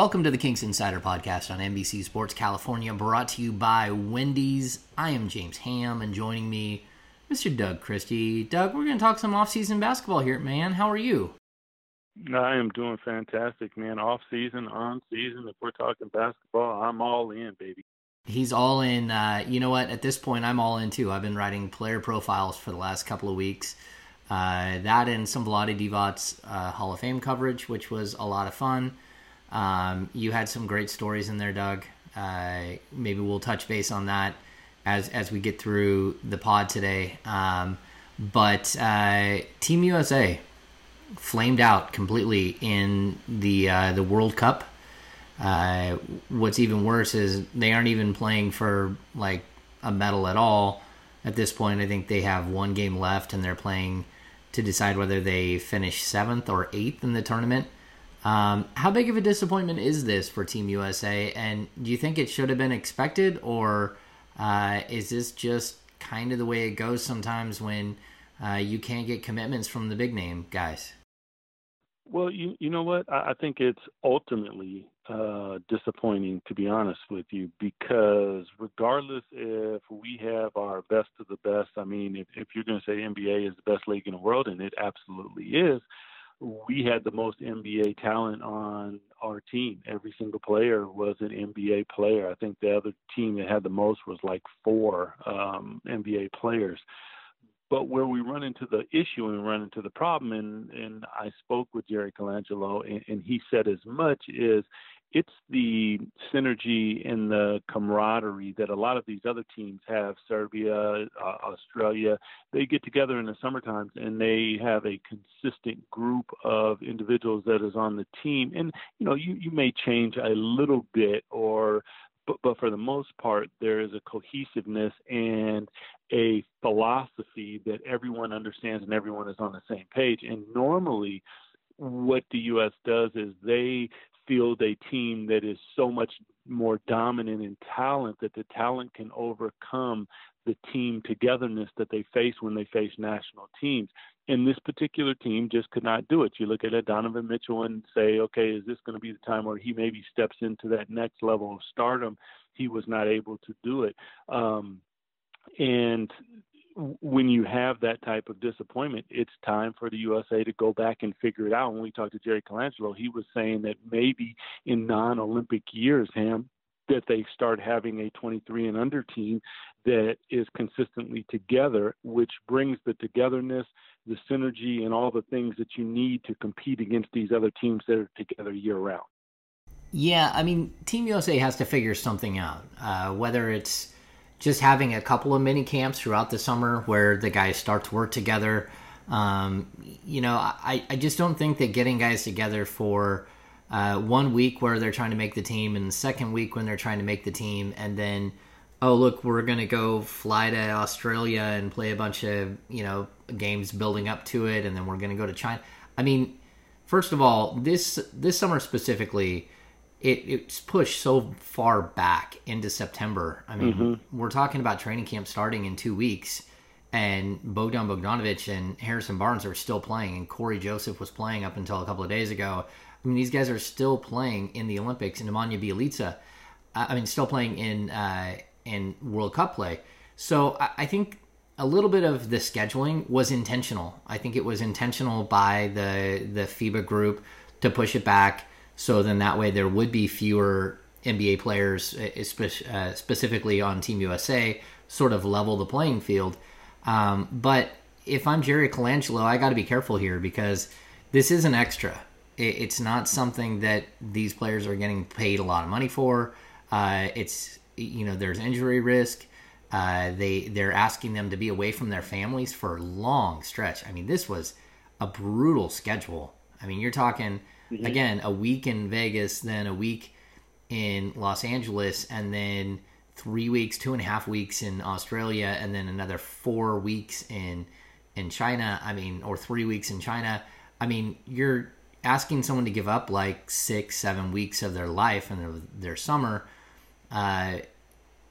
Welcome to the Kings Insider Podcast on NBC Sports California, brought to you by Wendy's. I am James Ham, and joining me, Mr. Doug Christie. Doug, we're going to talk some off-season basketball here, man. How are you? I am doing fantastic, man. Off season, on season. If we're talking basketball, I'm all in, baby. He's all in. Uh, you know what? At this point, I'm all in too. I've been writing player profiles for the last couple of weeks. Uh, that and some Vlade Divac's uh, Hall of Fame coverage, which was a lot of fun. Um, you had some great stories in there, Doug. Uh, maybe we'll touch base on that as as we get through the pod today. Um, but uh, Team USA flamed out completely in the uh, the World Cup. Uh, what's even worse is they aren't even playing for like a medal at all at this point. I think they have one game left, and they're playing to decide whether they finish seventh or eighth in the tournament. Um, how big of a disappointment is this for Team USA? And do you think it should have been expected, or uh, is this just kind of the way it goes sometimes when uh, you can't get commitments from the big name guys? Well, you you know what? I, I think it's ultimately uh, disappointing, to be honest with you, because regardless if we have our best of the best, I mean, if, if you're going to say NBA is the best league in the world, and it absolutely is, we had the most NBA talent on our team. Every single player was an NBA player. I think the other team that had the most was like four um, NBA players. But where we run into the issue and we run into the problem, and, and I spoke with Jerry Colangelo, and, and he said as much, is it's the synergy and the camaraderie that a lot of these other teams have serbia uh, australia. They get together in the summer times and they have a consistent group of individuals that is on the team. And you know you you may change a little bit or but, but for the most part there is a cohesiveness and a philosophy that everyone understands and everyone is on the same page. And normally what the US does is they field a team that is so much more dominant in talent that the talent can overcome the team togetherness that they face when they face national teams. And this particular team just could not do it. You look at a Donovan Mitchell and say, okay, is this going to be the time where he maybe steps into that next level of stardom? He was not able to do it. Um, and when you have that type of disappointment, it's time for the USA to go back and figure it out. When we talked to Jerry Colangelo, he was saying that maybe in non-Olympic years, Ham, that they start having a 23 and under team that is consistently together, which brings the togetherness, the synergy, and all the things that you need to compete against these other teams that are together year round. Yeah, I mean, Team USA has to figure something out, uh, whether it's just having a couple of mini camps throughout the summer where the guys start to work together. Um, you know, I, I just don't think that getting guys together for uh, one week where they're trying to make the team and the second week when they're trying to make the team and then oh look we're going to go fly to australia and play a bunch of you know games building up to it and then we're going to go to china i mean first of all this this summer specifically it, it's pushed so far back into September. I mean, mm-hmm. we're talking about training camp starting in two weeks, and Bogdan Bogdanovic and Harrison Barnes are still playing, and Cory Joseph was playing up until a couple of days ago. I mean, these guys are still playing in the Olympics, and Nemanja Bjelica, I mean, still playing in uh, in World Cup play. So I, I think a little bit of the scheduling was intentional. I think it was intentional by the the FIBA group to push it back so then that way there would be fewer NBA players, uh, specifically on Team USA, sort of level the playing field. Um, but if I'm Jerry Colangelo, I got to be careful here because this is an extra. It's not something that these players are getting paid a lot of money for. Uh, it's you know there's injury risk. Uh, they they're asking them to be away from their families for a long stretch. I mean, this was a brutal schedule. I mean, you're talking mm-hmm. again a week in Vegas, then a week in Los Angeles, and then three weeks, two and a half weeks in Australia, and then another four weeks in in China. I mean, or three weeks in China. I mean, you're asking someone to give up like six, seven weeks of their life and their, their summer uh,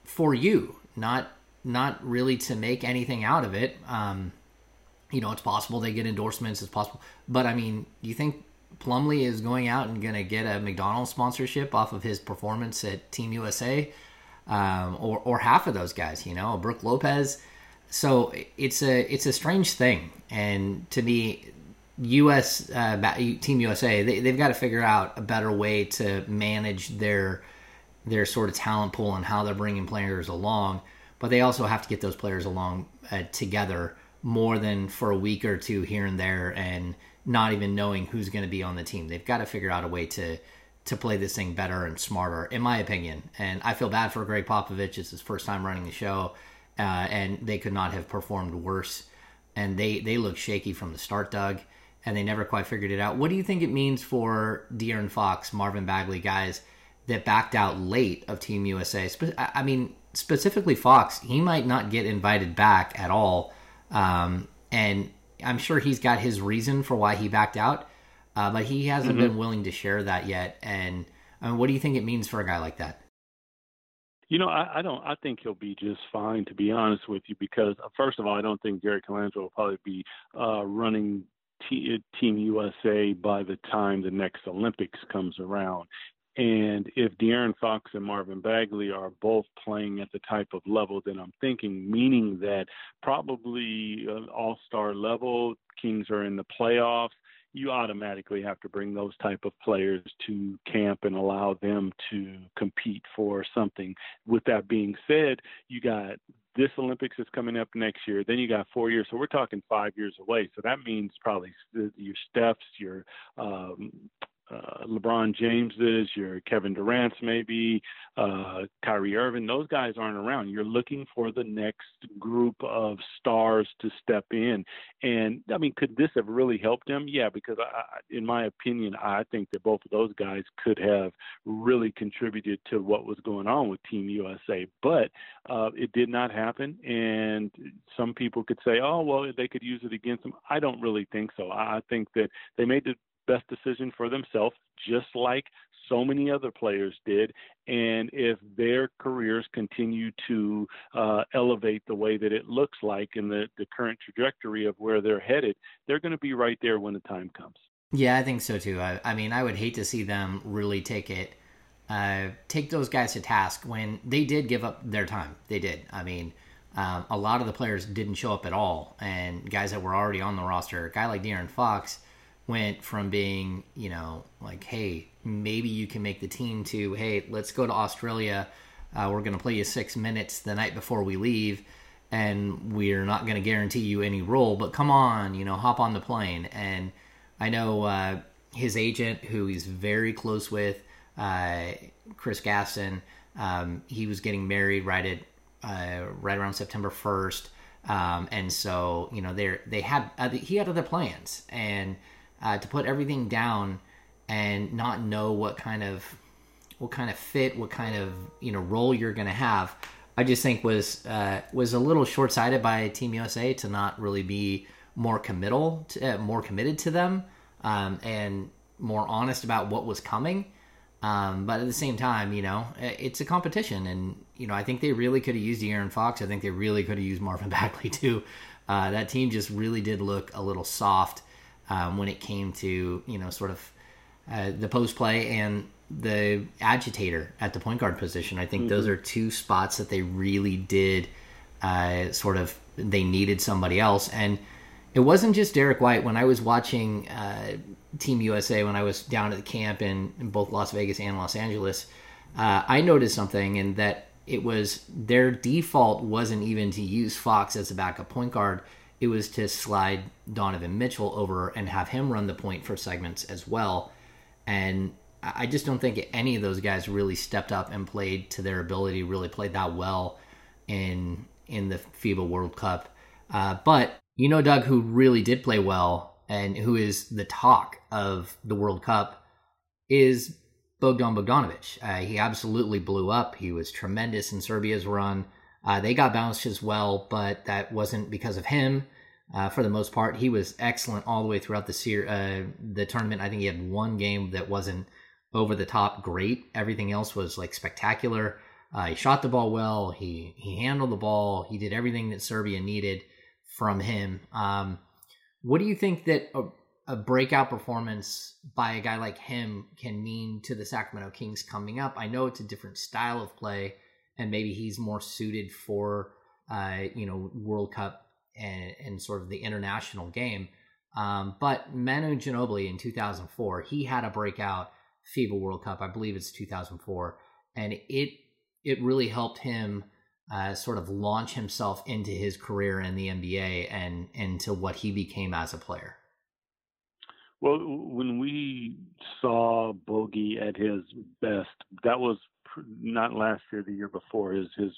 for you not not really to make anything out of it. Um, you know, it's possible they get endorsements. It's possible, but I mean, you think Plumlee is going out and going to get a McDonald's sponsorship off of his performance at Team USA, um, or or half of those guys? You know, Brook Lopez. So it's a it's a strange thing, and to me, U.S. Uh, Team USA they, they've got to figure out a better way to manage their their sort of talent pool and how they're bringing players along. But they also have to get those players along uh, together more than for a week or two here and there and not even knowing who's going to be on the team. They've got to figure out a way to to play this thing better and smarter, in my opinion. And I feel bad for Gregg Popovich. It's his first time running the show, uh, and they could not have performed worse. And they they look shaky from the start, Doug, and they never quite figured it out. What do you think it means for De'Aaron Fox, Marvin Bagley, guys? that backed out late of Team USA. I mean, specifically Fox, he might not get invited back at all. Um, and I'm sure he's got his reason for why he backed out, uh, but he hasn't mm-hmm. been willing to share that yet. And I mean, what do you think it means for a guy like that? You know, I, I don't. I think he'll be just fine, to be honest with you. Because uh, first of all, I don't think Gary Colangelo will probably be uh, running T- Team USA by the time the next Olympics comes around. And if De'Aaron Fox and Marvin Bagley are both playing at the type of level that I'm thinking, meaning that probably uh, all star level, Kings are in the playoffs, you automatically have to bring those type of players to camp and allow them to compete for something. With that being said, you got this Olympics is coming up next year. Then you got four years, so we're talking five years away. So that means probably your Stephs, your um, uh, LeBron James's, your Kevin Durant's, maybe uh, Kyrie Irving. Those guys aren't around. You're looking for the next group of stars to step in. And I mean, could this have really helped them? Yeah, because I, in my opinion, I think that both of those guys could have really contributed to what was going on with Team USA. But uh, it did not happen. And some people could say, oh, well, they could use it against them. I don't really think so. I think that they made the best decision for themselves, just like so many other players did. And if their careers continue to uh, elevate the way that it looks like in the, the current trajectory of where they're headed, they're going to be right there when the time comes. Yeah, I think so too. I, I mean, I would hate to see them really take it, uh, take those guys to task when they did give up their time. They did. I mean, um, a lot of the players didn't show up at all, and guys that were already on the roster, a guy like De'Aaron Fox went from being, you know, like, hey, maybe you can make the team to, hey, let's go to Australia. Uh, we're going to play you six minutes the night before we leave, and we're not going to guarantee you any role, but come on, you know, hop on the plane. And I know uh, his agent, who he's very close with, uh, Chris Gaston, um, he was getting married right at uh, right around September first. Um, and so you know they they had he had other plans and uh, to put everything down and not know what kind of what kind of fit, what kind of you know role you're going to have. I just think was uh, was a little short sighted by Team USA to not really be more committal, to, uh, more committed to them, um, and more honest about what was coming. Um, but at the same time, you know, it's a competition, and you know, I think they really could have used Aaron Fox. I think they really could have used Marvin Bagley too. Uh, that team just really did look a little soft um, when it came to you know sort of uh, the post play and the agitator at the point guard position. I think mm-hmm. those are two spots that they really did uh, sort of they needed somebody else and. It wasn't just Derrick White. When I was watching uh, Team USA, when I was down at the camp in, in both Las Vegas and Los Angeles, uh, I noticed something, and that it was their default wasn't even to use Fox as a backup point guard it was to slide Donovan Mitchell over and have him run the point for segments as well. And I just don't think any of those guys really stepped up and played to their ability, really played that well in in the FIBA World Cup. Uh, but you know, Doug, who really did play well and who is the talk of the World Cup is Bogdan Bogdanovic. Uh, he absolutely blew up. He was tremendous in Serbia's run. Uh, they got bounced as well, but that wasn't because of him. Uh, for the most part, he was excellent all the way throughout the ser- uh, the tournament. I think he had one game that wasn't over the top great. Everything else was like spectacular. Uh, he shot the ball well. He he handled the ball. He did everything that Serbia needed from him. Um, what do you think that a, a, breakout performance by a guy like him can mean to the Sacramento Kings coming up? I know it's a different style of play, and maybe he's more suited for uh, you know World Cup and, and, sort of the international game. Um, but Manu Ginobili in 2004, he had a breakout FIBA World Cup. I believe it's 2004, and it it really helped him uh, sort of launch himself into his career in the NBA and into what he became as a player. Well, when we saw Bogey at his best, that was not last year, the year before. His his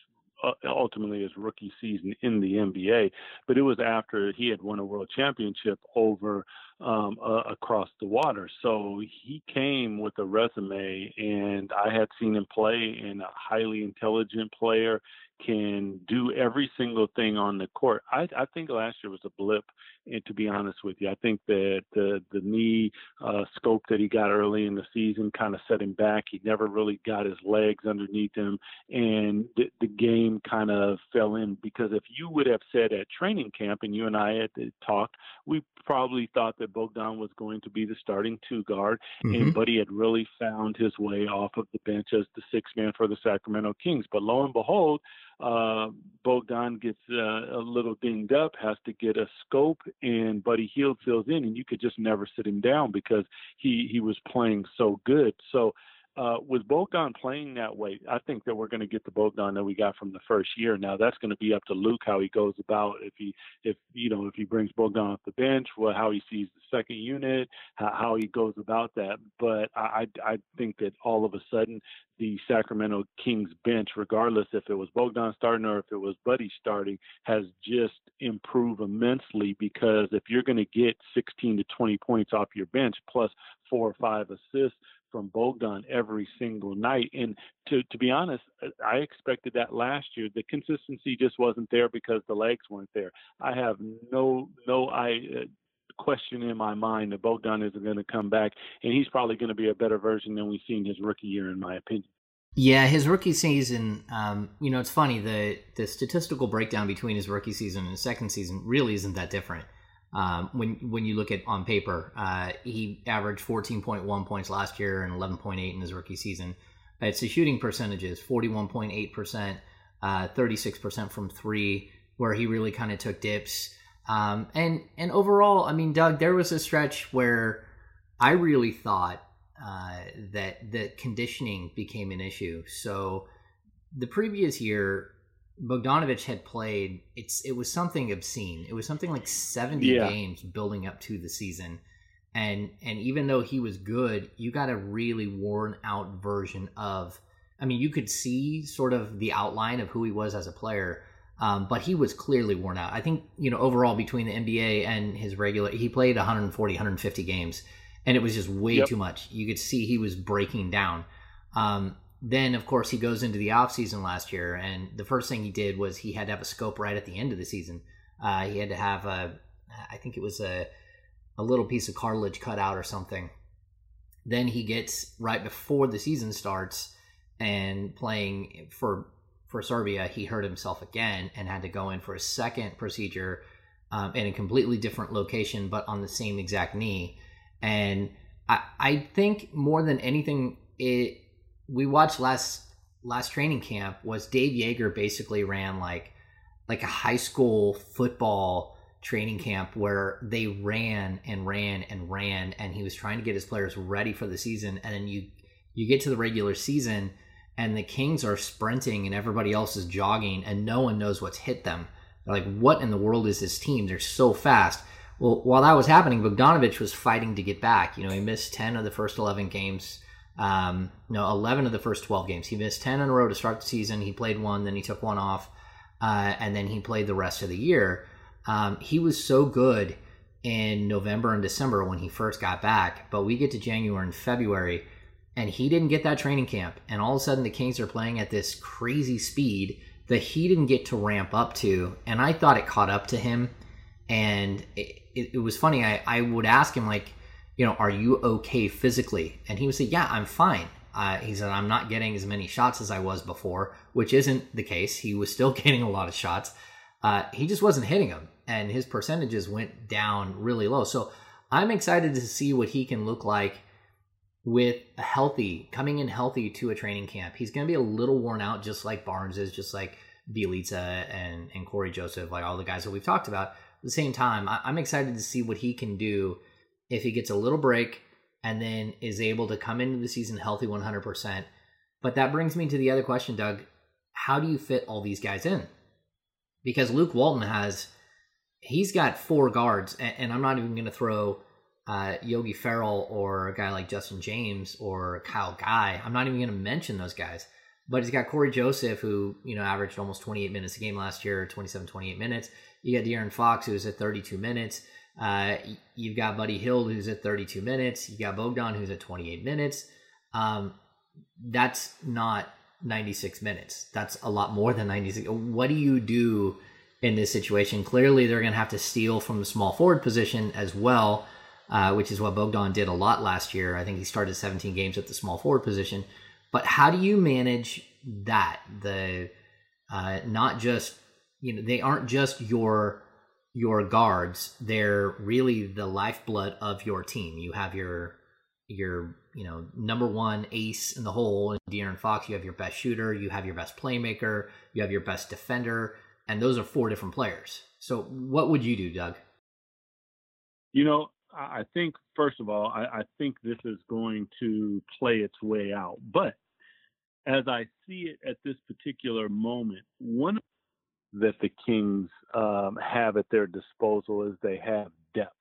uh, ultimately his rookie season in the NBA, but it was after he had won a world championship over um, uh, across the water. So he came with a resume, and I had seen him play, and a highly intelligent player can do every single thing on the court. I, I think last year was a blip, and to be honest with you, I think that the the knee uh, scope that he got early in the season kind of set him back. He never really got his legs underneath him, and the, the game kind of fell in. Because if you would have said at training camp, and you and I had talked, we probably thought that Bogdan was going to be the starting two guard, mm-hmm. and Buddy had really found his way off of the bench as the six man for the Sacramento Kings. But lo and behold uh, Bogdan gets uh, a little dinged up, has to get a scope, and Buddy Hield fills in, and you could just never sit him down because he he was playing so good. So uh, with Bogdan playing that way, I think that we're going to get the Bogdan that we got from the first year. Now that's going to be up to Luke how he goes about if he if you know if he brings Bogdan off the bench, well how he sees the second unit, how, how he goes about that. But I I think that all of a sudden the Sacramento Kings bench, regardless if it was Bogdan starting or if it was Buddy starting, has just improved immensely because if you're going to get 16 to 20 points off your bench plus four or five assists from Bogdan every single night. And to to be honest, I expected that last year. The consistency just wasn't there because the legs weren't there. I have no no I. Uh, question in my mind that Bogdan isn't going to come back, and he's probably going to be a better version than we've seen his rookie year, in my opinion. Yeah, his rookie season. Um, you know, it's funny the the statistical breakdown between his rookie season and his second season really isn't that different. Um, when when you look at on paper, uh, he averaged 14.1 points last year and 11.8 in his rookie season. It's the shooting percentages: 41.8 percent, uh, 36 percent from three, where he really kind of took dips. Um, and and overall, I mean, Doug, there was a stretch where I really thought uh, that the conditioning became an issue. So the previous year, Bogdanovic had played it's it was something obscene. It was something like 70 yeah. games building up to the season. And and even though he was good, you got a really worn out version of I mean, you could see sort of the outline of who he was as a player. Um, but he was clearly worn out. I think, you know, overall between the NBA and his regular, he played 140, 150 games, and it was just way yep. too much. You could see he was breaking down. Um, then of course he goes into the offseason last year and the first thing he did was he had to have a scope right at the end of the season. Uh, he had to have a i think it was a, a little piece of cartilage cut out or something. Then he gets right before the season starts and playing for for serbia he hurt himself again and had to go in for a second procedure um, in a completely different location but on the same exact knee. And i i think more than anything it we watched last last training camp was Dave Joerger basically ran like like a high school football training camp where they ran and ran and ran and he was trying to get his players ready for the season and then you you get to the regular season and the Kings are sprinting and everybody else is jogging and no one knows what's hit them. They're like, what in the world is this team? They're so fast. Well, while that was happening, Bogdanovic was fighting to get back. You know, he missed 10 of the first 11 games um, no, 11 of the first 12 games. He missed 10 in a row to start the season. He played one, then he took one off. uh, and then he played the rest of the year. Um, he was so good in November and December when he first got back, but we get to January and February, and he didn't get that training camp. And all of a sudden, the Kings are playing at this crazy speed that he didn't get to ramp up to. And I thought it caught up to him. And it, it, it was funny. I, I would ask him, like, you know, are you okay physically? And he would say, yeah, I'm fine. Uh, he said, I'm not getting as many shots as I was before, which isn't the case. He was still getting a lot of shots. Uh, he just wasn't hitting them, and his percentages went down really low. So I'm excited to see what he can look like with a healthy, coming in healthy to a training camp. He's going to be a little worn out, just like Barnes is, just like Bjelica and, and Cory Joseph, like all the guys that we've talked about. At the same time, I, I'm excited to see what he can do if he gets a little break and then is able to come into the season healthy 100%. But that brings me to the other question, Doug. How do you fit all these guys in? Because Luke Walton has, he's got four guards, and, and I'm not even going to throw uh, Yogi Ferrell or a guy like Justin James or Kyle Guy. I'm not even going to mention those guys. But he's got Cory Joseph, who, you know, averaged almost 28 minutes a game last year, 27, 28 minutes. You got De'Aaron Fox, who's at 32 minutes. Uh, you've got Buddy Hield who's at 32 minutes. You got Bogdan, who's at 28 minutes. Um, that's not 96 minutes. That's a lot more than 96. What do you do in this situation? Clearly, they're going to have to steal from the small forward position as well, uh, which is what Bogdan did a lot last year. I think he started 17 games at the small forward position. But how do you manage that? The uh, not just you know they aren't just your your guards they're really the lifeblood of your team. You have your your you know number one ace in the hole in De'Aaron Fox. You have your best shooter. You have your best playmaker. You have your best defender. And those are four different players. So what would you do Doug? You know I think first of all I, I think this is going to play its way out. But as I see it at this particular moment one that the Kings um, have at their disposal is they have depth.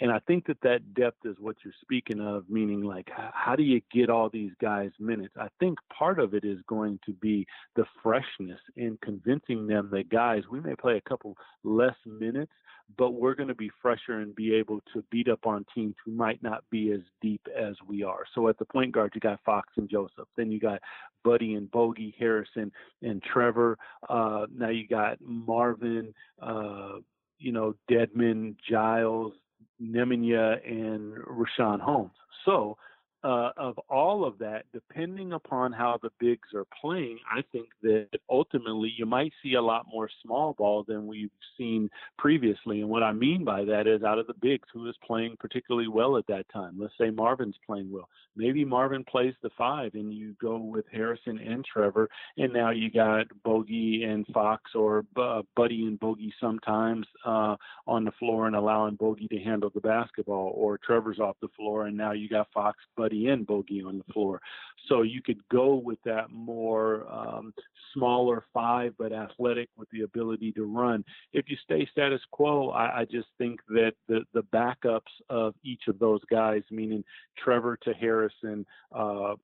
And I think that that depth is what you're speaking of, meaning like, how do you get all these guys minutes? I think part of it is going to be the freshness in convincing them that, guys, we may play a couple less minutes, but we're going to be fresher and be able to beat up on teams who might not be as deep as we are. So at the point guard, you got Fox and Joseph. Then you got Buddy and Bogey, Harrison and Trevor. Uh, now you got Marvin, uh, you know, Dedmon, Giles, Nemanja, and Richaun Holmes. So uh, of all of that, depending upon how the bigs are playing, I think that ultimately you might see a lot more small ball than we've seen previously. And what I mean by that is out of the bigs, who is playing particularly well at that time. Let's say Marvin's playing well. Maybe Marvin plays the five and you go with Harrison and Trevor, and now you got Bogey and Fox or uh, Buddy and Bogey sometimes uh, on the floor and allowing Bogey to handle the basketball, or Trevor's off the floor and now you got Fox, Buddy in bogey on the floor. So you could go with that more um, smaller five, but athletic with the ability to run. If you stay status quo, I, I just think that the the backups of each of those guys, meaning Trevor to Harrison, uh,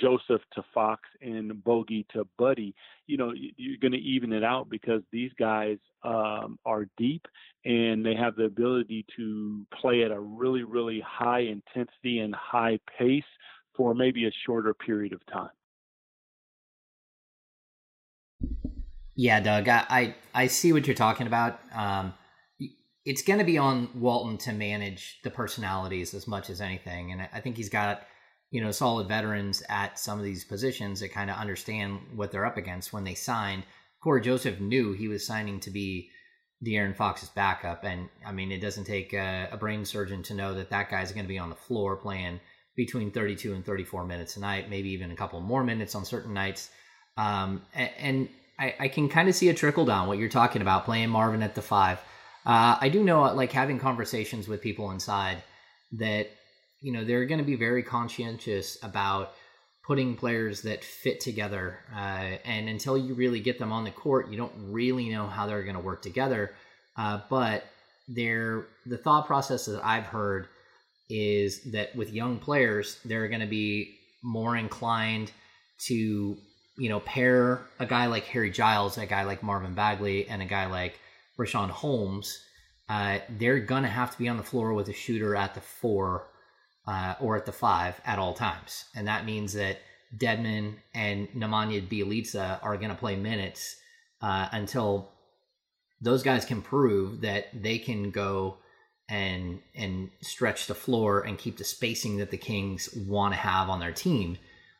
Joseph to Fox, and Bogey to Buddy, you know, you're going to even it out because these guys um, are deep and they have the ability to play at a really, really high intensity and high pace for maybe a shorter period of time. Yeah, Doug, I I, I see what you're talking about. Um, it's going to be on Walton to manage the personalities as much as anything, and I think he's got you know solid veterans at some of these positions that kind of understand what they're up against when they signed. Cory Joseph knew he was signing to be De'Aaron Fox's backup. And I mean, it doesn't take a, a brain surgeon to know that that guy's going to be on the floor playing between 32 and 34 minutes a night, maybe even a couple more minutes on certain nights. Um, and, and I, I, can kind of see a trickle down what you're talking about playing Marvin at the five. Uh, I do know, like having conversations with people inside, that you know they're going to be very conscientious about putting players that fit together. Uh, and until you really get them on the court, you don't really know how they're going to work together. Uh, but they're, the thought process that I've heard is that with young players, they're going to be more inclined to you know, pair a guy like Harry Giles, a guy like Marvin Bagley, and a guy like Richaun Holmes, uh, they're going to have to be on the floor with a shooter at the four uh, or at the five at all times. And that means that Dedmon and Nemanja Bjelica are going to play minutes uh, until those guys can prove that they can go and and stretch the floor and keep the spacing that the Kings want to have on their team.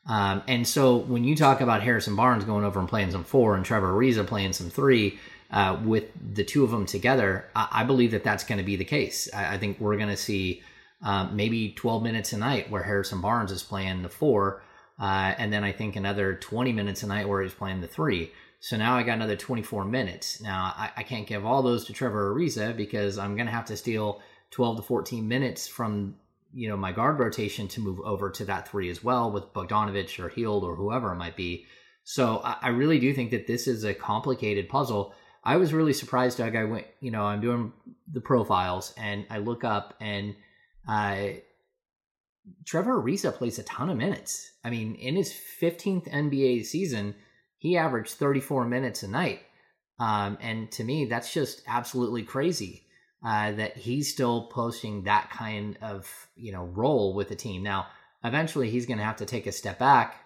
Um, and so when you talk about Harrison Barnes going over and playing some four and Trevor Ariza playing some three, uh, with the two of them together, I, I believe that that's going to be the case. I, I think we're going to see um, maybe 12 minutes a night where Harrison Barnes is playing the four, uh, and then I think another 20 minutes a night where he's playing the three. So now I got another 24 minutes. Now I, I can't give all those to Trevor Ariza because I'm going to have to steal 12 to 14 minutes from you know my guard rotation to move over to that three as well with Bogdanovic or Hield or whoever it might be. So I, I really do think that this is a complicated puzzle. I was really surprised, Doug. I went, you know, I'm doing the profiles and I look up and uh, Trevor Ariza plays a ton of minutes. I mean, in his 15th NBA season, he averaged 34 minutes a night. Um, and to me, that's just absolutely crazy uh, that he's still posting that kind of you know role with the team. Now, eventually, he's going to have to take a step back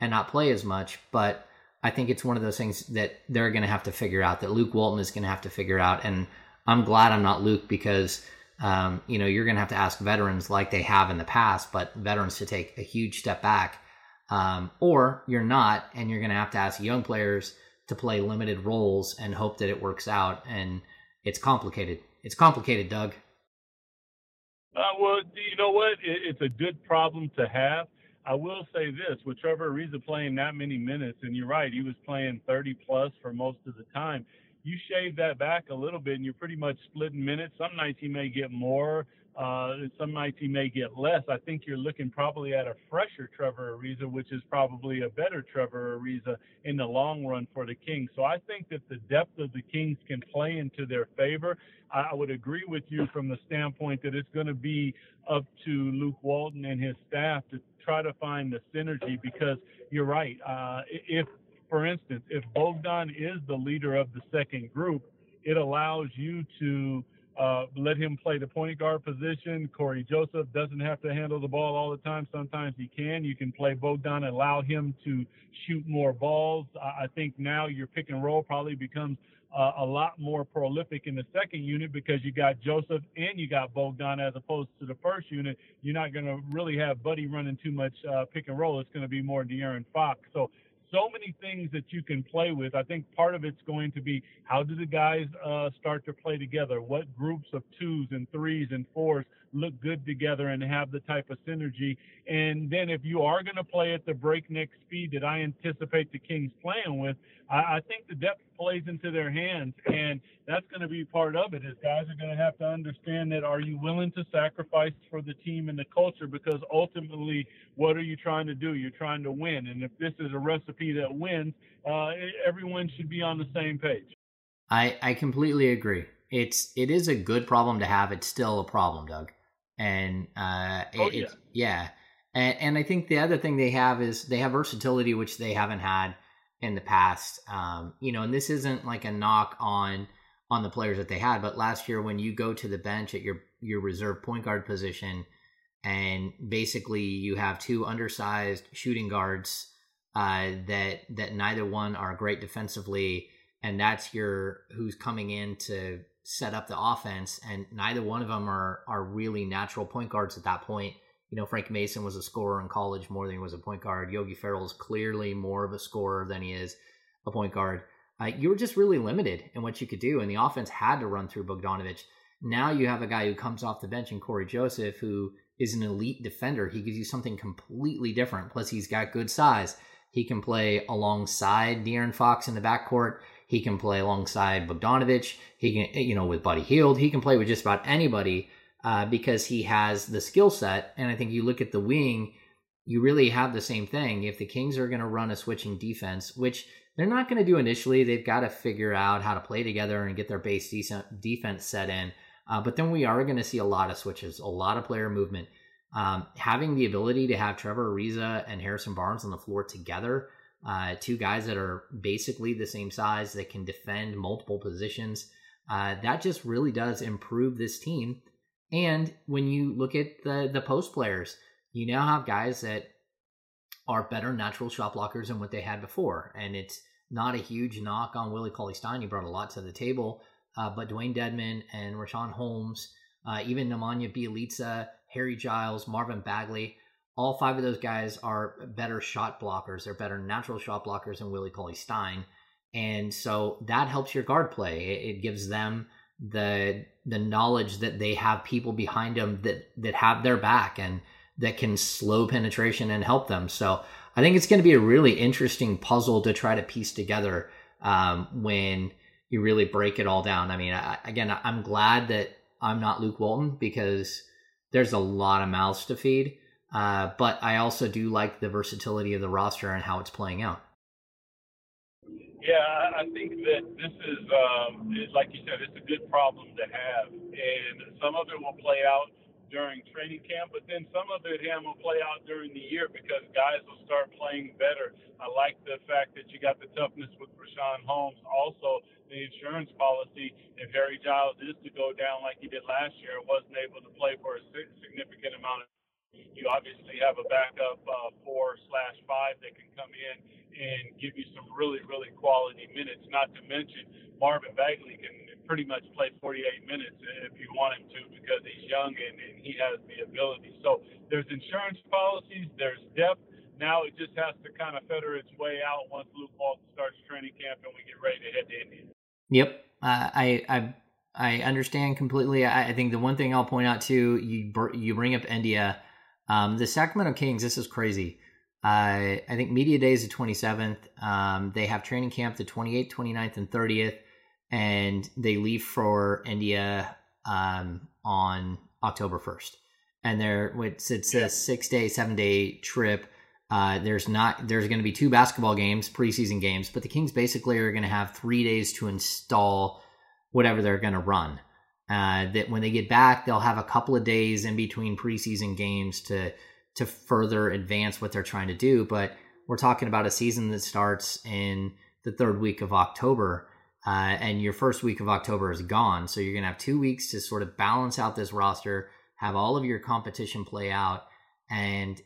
and not play as much. But I think it's one of those things that they're going to have to figure out. That Luke Walton is going to have to figure out. And I'm glad I'm not Luke because um, you know you're going to have to ask veterans like they have in the past, but veterans to take a huge step back um, or you're not, and you're going to have to ask young players to play limited roles and hope that it works out. And it's complicated. It's complicated, Doug. Uh, well, you know what? It, it's a good problem to have. I will say this: with Trevor Ariza playing that many minutes, and you're right, he was playing 30 plus for most of the time. You shave that back a little bit, and you're pretty much splitting minutes. Some nights he may get more. Uh, some nights he may get less. I think you're looking probably at a fresher Trevor Ariza, which is probably a better Trevor Ariza in the long run for the Kings. So I think that the depth of the Kings can play into their favor. I, I would agree with you from the standpoint that it's going to be up to Luke Walton and his staff to try to find the synergy because you're right. Uh, if, for instance, if Bogdan is the leader of the second group, it allows you to uh, let him play the point guard position. Cory Joseph doesn't have to handle the ball all the time. Sometimes he can. You can play Bogdan and allow him to shoot more balls. I, I think now your pick and roll probably becomes uh, a lot more prolific in the second unit because you got Joseph and you got Bogdan as opposed to the first unit. You're not going to really have Buddy running too much uh, pick and roll. It's going to be more De'Aaron Fox. So so many things that you can play with. I think part of it's going to be how do the guys uh, start to play together? What groups of twos and threes and fours look good together and have the type of synergy? And then if you are going to play at the breakneck speed that I anticipate the Kings playing with, I, I think the depth plays into their hands, and that's going to be part of it. Is guys are going to have to understand that are you willing to sacrifice for the team and the culture? Because ultimately, what are you trying to do? You're trying to win, and if this is a recipe that wins, uh, everyone should be on the same page. I I completely agree. It's it is a good problem to have. It's still a problem, Doug, and uh, it, oh, yeah. Yeah. And, and I think the other thing they have is they have versatility, which they haven't had in the past. Um, you know, and this isn't like a knock on on the players that they had, but last year when you go to the bench at your your reserve point guard position, and basically you have two undersized shooting guards uh, that that neither one are great defensively, and that's your who's coming in to set up the offense, and neither one of them are are really natural point guards at that point you know, Frank Mason was a scorer in college more than he was a point guard. Yogi Ferrell is clearly more of a scorer than he is a point guard. Uh, you were just really limited in what you could do, and the offense had to run through Bogdanovic. Now you have a guy who comes off the bench in Cory Joseph, who is an elite defender. He gives you something completely different. Plus, he's got good size. He can play alongside De'Aaron Fox in the backcourt. He can play alongside Bogdanovic. He can, you know, with Buddy Hield. He can play with just about anybody uh, because he has the skill set. And I think you look at the wing, you really have the same thing. If the Kings are going to run a switching defense, which they're not going to do initially, they've got to figure out how to play together and get their base decent defense set in. Uh, but then we are going to see a lot of switches, a lot of player movement. Um, having the ability to have Trevor Ariza and Harrison Barnes on the floor together uh, two guys that are basically the same size that can defend multiple positions. Uh, that just really does improve this team. And when you look at the the post players, you now have guys that are better natural shot blockers than what they had before, and it's not a huge knock on Willie Cauley Stein. He brought a lot to the table, uh, but Dewayne Dedmon and Richaun Holmes, uh, even Nemanja Bjelica, Harry Giles, Marvin Bagley, all five of those guys are better shot blockers. They're better natural shot blockers than Willie Cauley Stein. And so that helps your guard play. It, gives them the the knowledge that they have people behind them that that have their back and that can slow penetration and help them. So I think it's going to be a really interesting puzzle to try to piece together um, when you really break it all down. I mean, I, again, I'm glad that I'm not Luke Walton because there's a lot of mouths to feed. Uh, but I also do like the versatility of the roster and how it's playing out. Yeah, I think that this is, um, like you said, it's a good problem to have, and some of it will play out during training camp, but then some of it Ham will play out during the year because guys will start playing better. I like the fact that you got the toughness with Richaun Holmes. Also, the insurance policy, if Harry Giles is to go down like he did last year, wasn't able to play for a significant amount of you obviously have a backup uh, four slash five that can come in and give you some really, really quality minutes. Not to mention Marvin Bagley can pretty much play 48 minutes if you want him to because he's young and, and he has the ability. So there's insurance policies, there's depth. Now it just has to kind of feather its way out once Luke Walton starts training camp and we get ready to head to India. Yep, uh, I I I understand completely. I, I, think the one thing I'll point out too, you you bring up India, um, the Sacramento Kings. This is crazy. Uh, I think media day is the 27th. Um, they have training camp the 28th, 29th, and 30th and they leave for India um, on October 1st. And there, it's, it's a six day, seven day trip. Uh, there's not there's going to be two basketball games, preseason games, but the Kings basically are going to have three days to install whatever they're going to run. Uh, that when they get back, they'll have a couple of days in between preseason games to to further advance what they're trying to do. But we're talking about a season that starts in the third week of October uh, and your first week of October is gone. So you're going to have two weeks to sort of balance out this roster, have all of your competition play out, and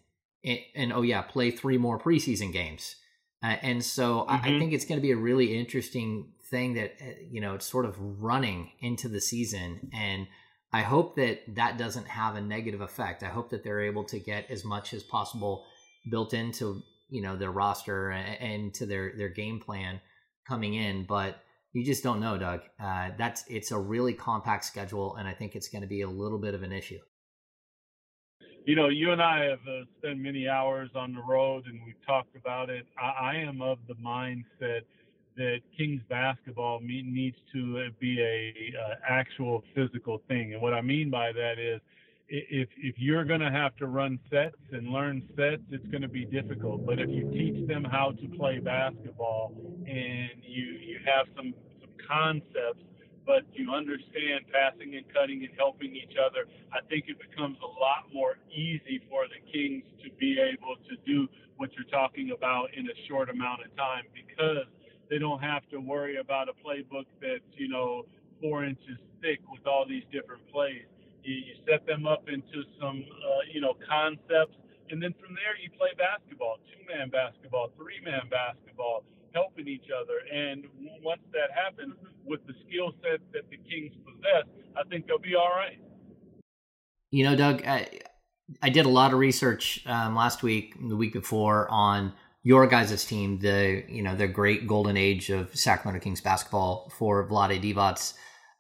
and oh yeah, play three more preseason games. Uh, and so mm-hmm. I, I, mm-hmm. think it's going to be a really interesting thing that uh, you know it's sort of running into the season, and I hope that that doesn't have a negative effect. I hope that they're able to get as much as possible built into you know their roster and, and to their their game plan coming in, but you just don't know, Doug. Uh, that's it's a really compact schedule, and I think it's going to be a little bit of an issue. You know, you and I have uh, spent many hours on the road, and we've talked about it. I, I am of the mindset that Kings basketball needs to be a uh, actual physical thing, and what I mean by that is if if you're going to have to run sets and learn sets, it's going to be difficult. But if you teach them how to play basketball and you you have some some concepts, but you understand passing and cutting and helping each other, I think it becomes a lot more easy for the Kings to be able to do what you're talking about in a short amount of time because they don't have to worry about a playbook that's you know four inches thick with all these different plays you, you set them up into some, uh, you know, concepts, and then from there you play basketball, two-man basketball, three-man basketball, helping each other. And once that happens, with the skill set that the Kings possess, I think they'll be all right. You know, Doug, I, I did a lot of research um, last week, the week before, on your guys' team, the you know the great golden age of Sacramento Kings basketball for Vlade Divac.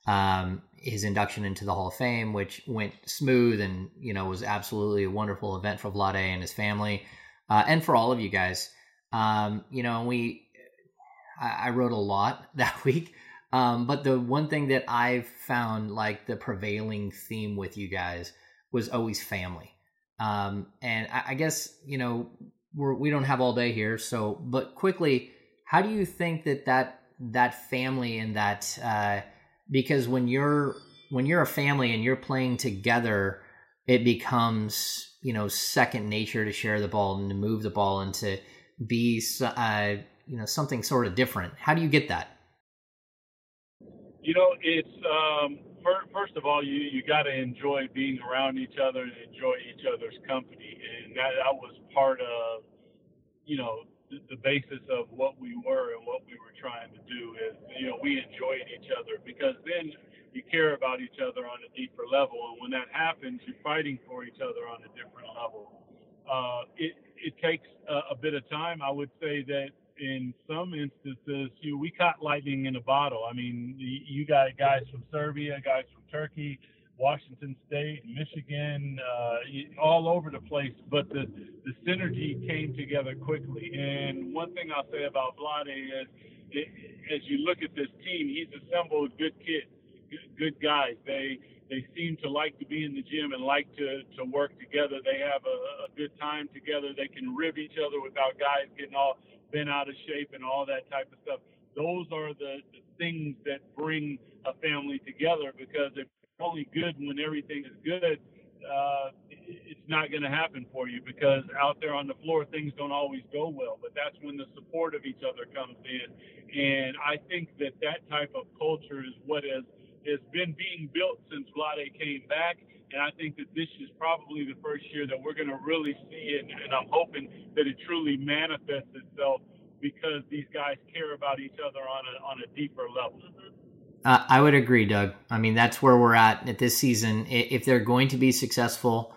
Um, his induction into the Hall of Fame, which went smooth and you know was absolutely a wonderful event for Vlade and his family, uh, and for all of you guys. Um, you know, we I, I, wrote a lot that week, um, but the one thing that I found like the prevailing theme with you guys was always family. Um, and I, I guess you know we're, we don't have all day here, so but quickly, how do you think that that that family and that uh, because when you're when you're a family and you're playing together it becomes you know second nature to share the ball and to move the ball and to be uh, you know something sort of different. How do you get that? You know, it's um, first of all, you you got to enjoy being around each other and enjoy each other's company, and that that was part of you know the, the basis of what we were and what we were trying to do is you know we enjoyed each other because then you care about each other on a deeper level, and when that happens, you're fighting for each other on a different level. Uh, it it takes a, a bit of time. I would say that in some instances, you we caught lightning in a bottle. I mean, you got guys from Serbia, guys from Turkey, Washington State, Michigan, uh, all over the place. But the the synergy came together quickly. And one thing I'll say about Vlade is, it, as you look at this team, he's assembled good kids, good, good guys. They they seem to like to be in the gym and like to to work together. They have a, a good time together. They can rib each other without guys getting all been out of shape and all that type of stuff. Those are the, the things that bring a family together because it's only good when everything is good, uh, it's not going to happen for you because out there on the floor things don't always go well. But that's when the support of each other comes in, and I think that that type of culture is what has has been being built since Vlade came back. And I think that this is probably the first year that we're going to really see it. And I'm hoping that it truly manifests itself because these guys care about each other on a, on a deeper level. Uh, I would agree, Doug. I mean, that's where we're at at this season. If they're going to be successful,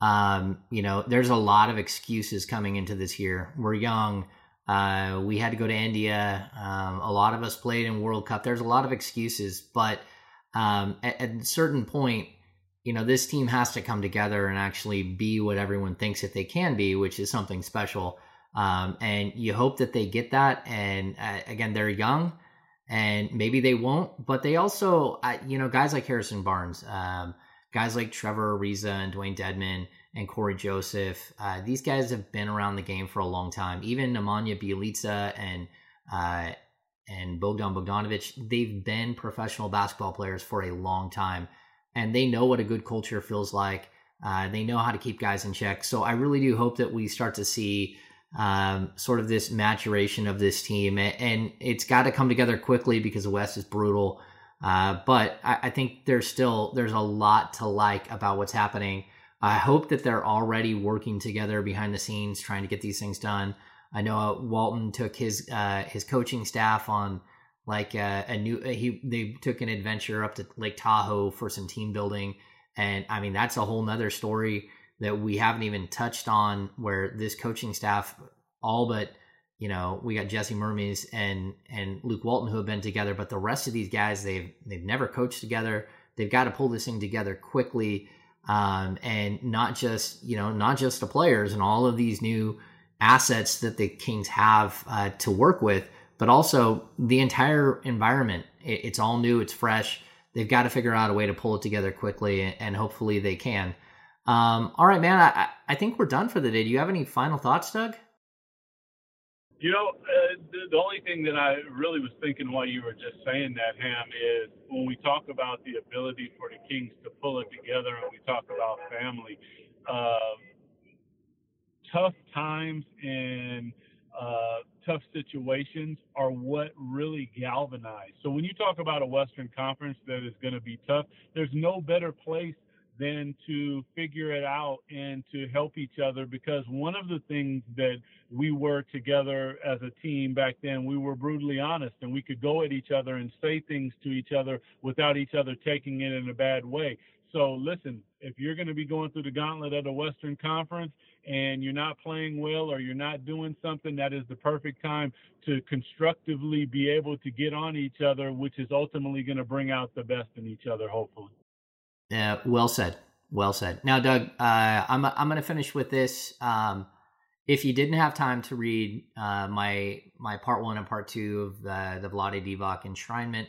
um, you know, there's a lot of excuses coming into this year. We're young. Uh, we had to go to India. Um, a lot of us played in World Cup. There's a lot of excuses, but um, at, at, a certain point, you know, this team has to come together and actually be what everyone thinks that they can be, which is something special. Um, and you hope that they get that. And uh, again, they're young and maybe they won't, but they also, uh, you know, guys like Harrison Barnes, um, guys like Trevor Ariza and Dewayne Dedmon and Cory Joseph, uh, these guys have been around the game for a long time. Even Nemanja Bjelica and, uh, and Bogdan Bogdanovic, they've been professional basketball players for a long time, and they know what a good culture feels like. Uh, they know how to keep guys in check. So I really do hope that we start to see um, sort of this maturation of this team, and it's got to come together quickly because the West is brutal. Uh, but I, I, think there's still there's a lot to like about what's happening. I hope that they're already working together behind the scenes, trying to get these things done. I know uh, Walton took his uh, his coaching staff on like uh, a new he they took an adventure up to Lake Tahoe for some team building, and I mean that's a whole nother story that we haven't even touched on where this coaching staff all but you know we got Jesse Mermuys and and Luke Walton who have been together, but the rest of these guys they've they've never coached together. They've got to pull this thing together quickly, um, and not just you know not just the players and all of these new assets that the Kings have uh, to work with, but also the entire environment. It, it's all new, it's fresh. They've got to figure out a way to pull it together quickly, and, and hopefully they can. Um, all right, man. I, I think we're done for the day. Do you have any final thoughts, Doug? You know, uh, the, the only thing that I really was thinking while you were just saying that, Ham, is when we talk about the ability for the Kings to pull it together and we talk about family, uh, tough times and uh, tough situations are what really galvanize. So when you talk about a Western Conference that is going to be tough, there's no better place than to figure it out and to help each other because one of the things that we were together as a team back then we were brutally honest and we could go at each other and say things to each other without each other taking it in a bad way so listen, if you're going to be going through the gauntlet of the Western Conference and you're not playing well or you're not doing something, that is the perfect time to constructively be able to get on each other, which is ultimately going to bring out the best in each other, hopefully. Yeah, well said. Well said. Now, Doug, uh, I'm I'm going to finish with this. Um, if you didn't have time to read uh, my my part one and part two of the the Vlade Divac enshrinement,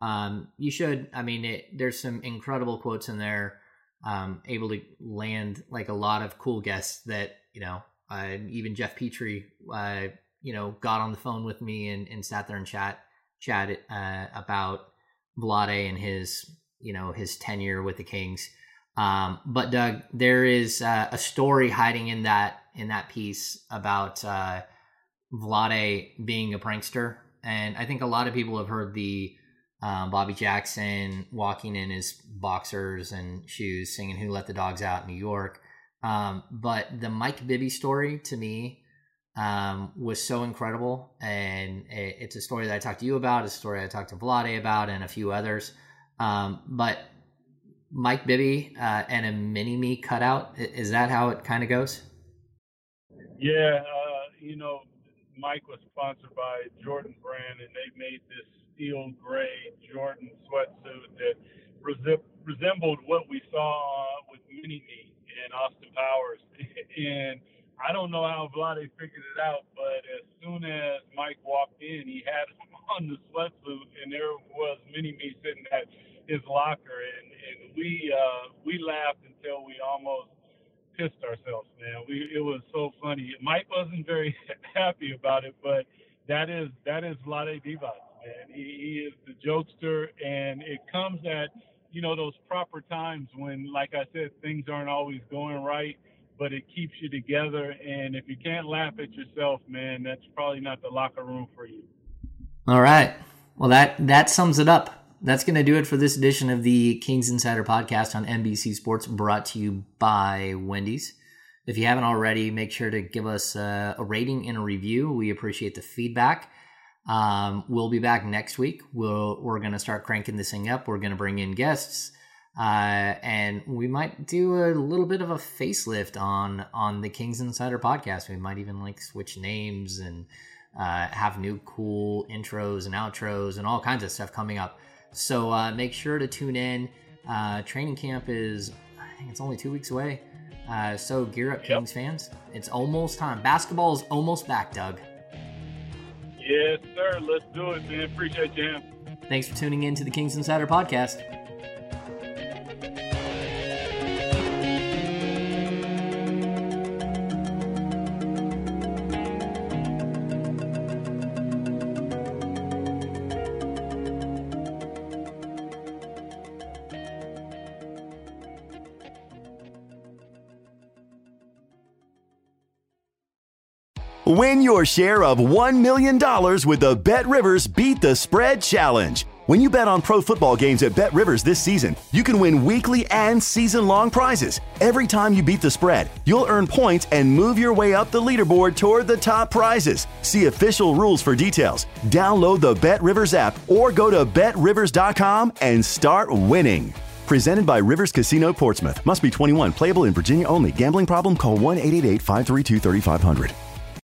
um, you should. I mean, it, there's some incredible quotes in there. Um, able to land like a lot of cool guests that you know. Uh, even Geoff Petrie, uh, you know, got on the phone with me and, and sat there and chat chatted uh, about Vlade and his you know his tenure with the Kings. Um, but Doug, there is uh, a story hiding in that in that piece about uh, Vlade being a prankster, and I think a lot of people have heard the um, Bobby Jackson walking in his boxers and shoes, singing "Who Let the Dogs Out" in New York. Um, but the Mike Bibby story to me um, was so incredible, and it, it's a story that I talked to you about, a story I talked to Vlade about, and a few others. Um, but Mike Bibby uh, and a mini me cutout is that how it kind of goes? Yeah, uh, you know, Mike was sponsored by Jordan Brand, and they made this steel gray Jordan sweatsuit that resembled what we saw with Mini Me and Austin Powers. and I don't know how Vlade figured it out, but as soon as Mike walked in, he had him on the sweatsuit, and there was Mini Me sitting at his locker, and and we uh, we laughed until we almost pissed ourselves, man. We it was so funny. Mike wasn't very happy about it, but that is that is Vlade Divac he is the jokester, and it comes at you know those proper times when, like I said, things aren't always going right, but it keeps you together. And if you can't laugh at yourself, man, that's probably not the locker room for you. All right. Well, that that sums it up. That's going to do it for this edition of the Kings Insider podcast on NBC Sports, brought to you by Wendy's. If you haven't already, make sure to give us a, a rating and a review. We appreciate the feedback. Um, we'll be back next week. We'll, we're going to start cranking this thing up. We're going to bring in guests. Uh, and we might do a little bit of a facelift on on the Kings Insider podcast. We might even like switch names and uh, have new cool intros and outros and all kinds of stuff coming up. So uh, make sure to tune in. Uh, training camp is, I think it's only two weeks away. Uh, so gear up, yep. Kings fans. It's almost time. Basketball is almost back, Doug. Yes, sir. Let's do it, man. Appreciate you. Thanks for tuning in to the Kings Insider podcast. Win your share of $1 million with the Bet Rivers Beat the Spread Challenge. When you bet on pro football games at Bet Rivers this season, you can win weekly and season long prizes. Every time you beat the spread, you'll earn points and move your way up the leaderboard toward the top prizes. See official rules for details. Download the Bet Rivers app or go to betrivers.com and start winning. Presented by Rivers Casino Portsmouth. Must be 21. Playable in Virginia only. Gambling problem? Call 1 888 532 3500.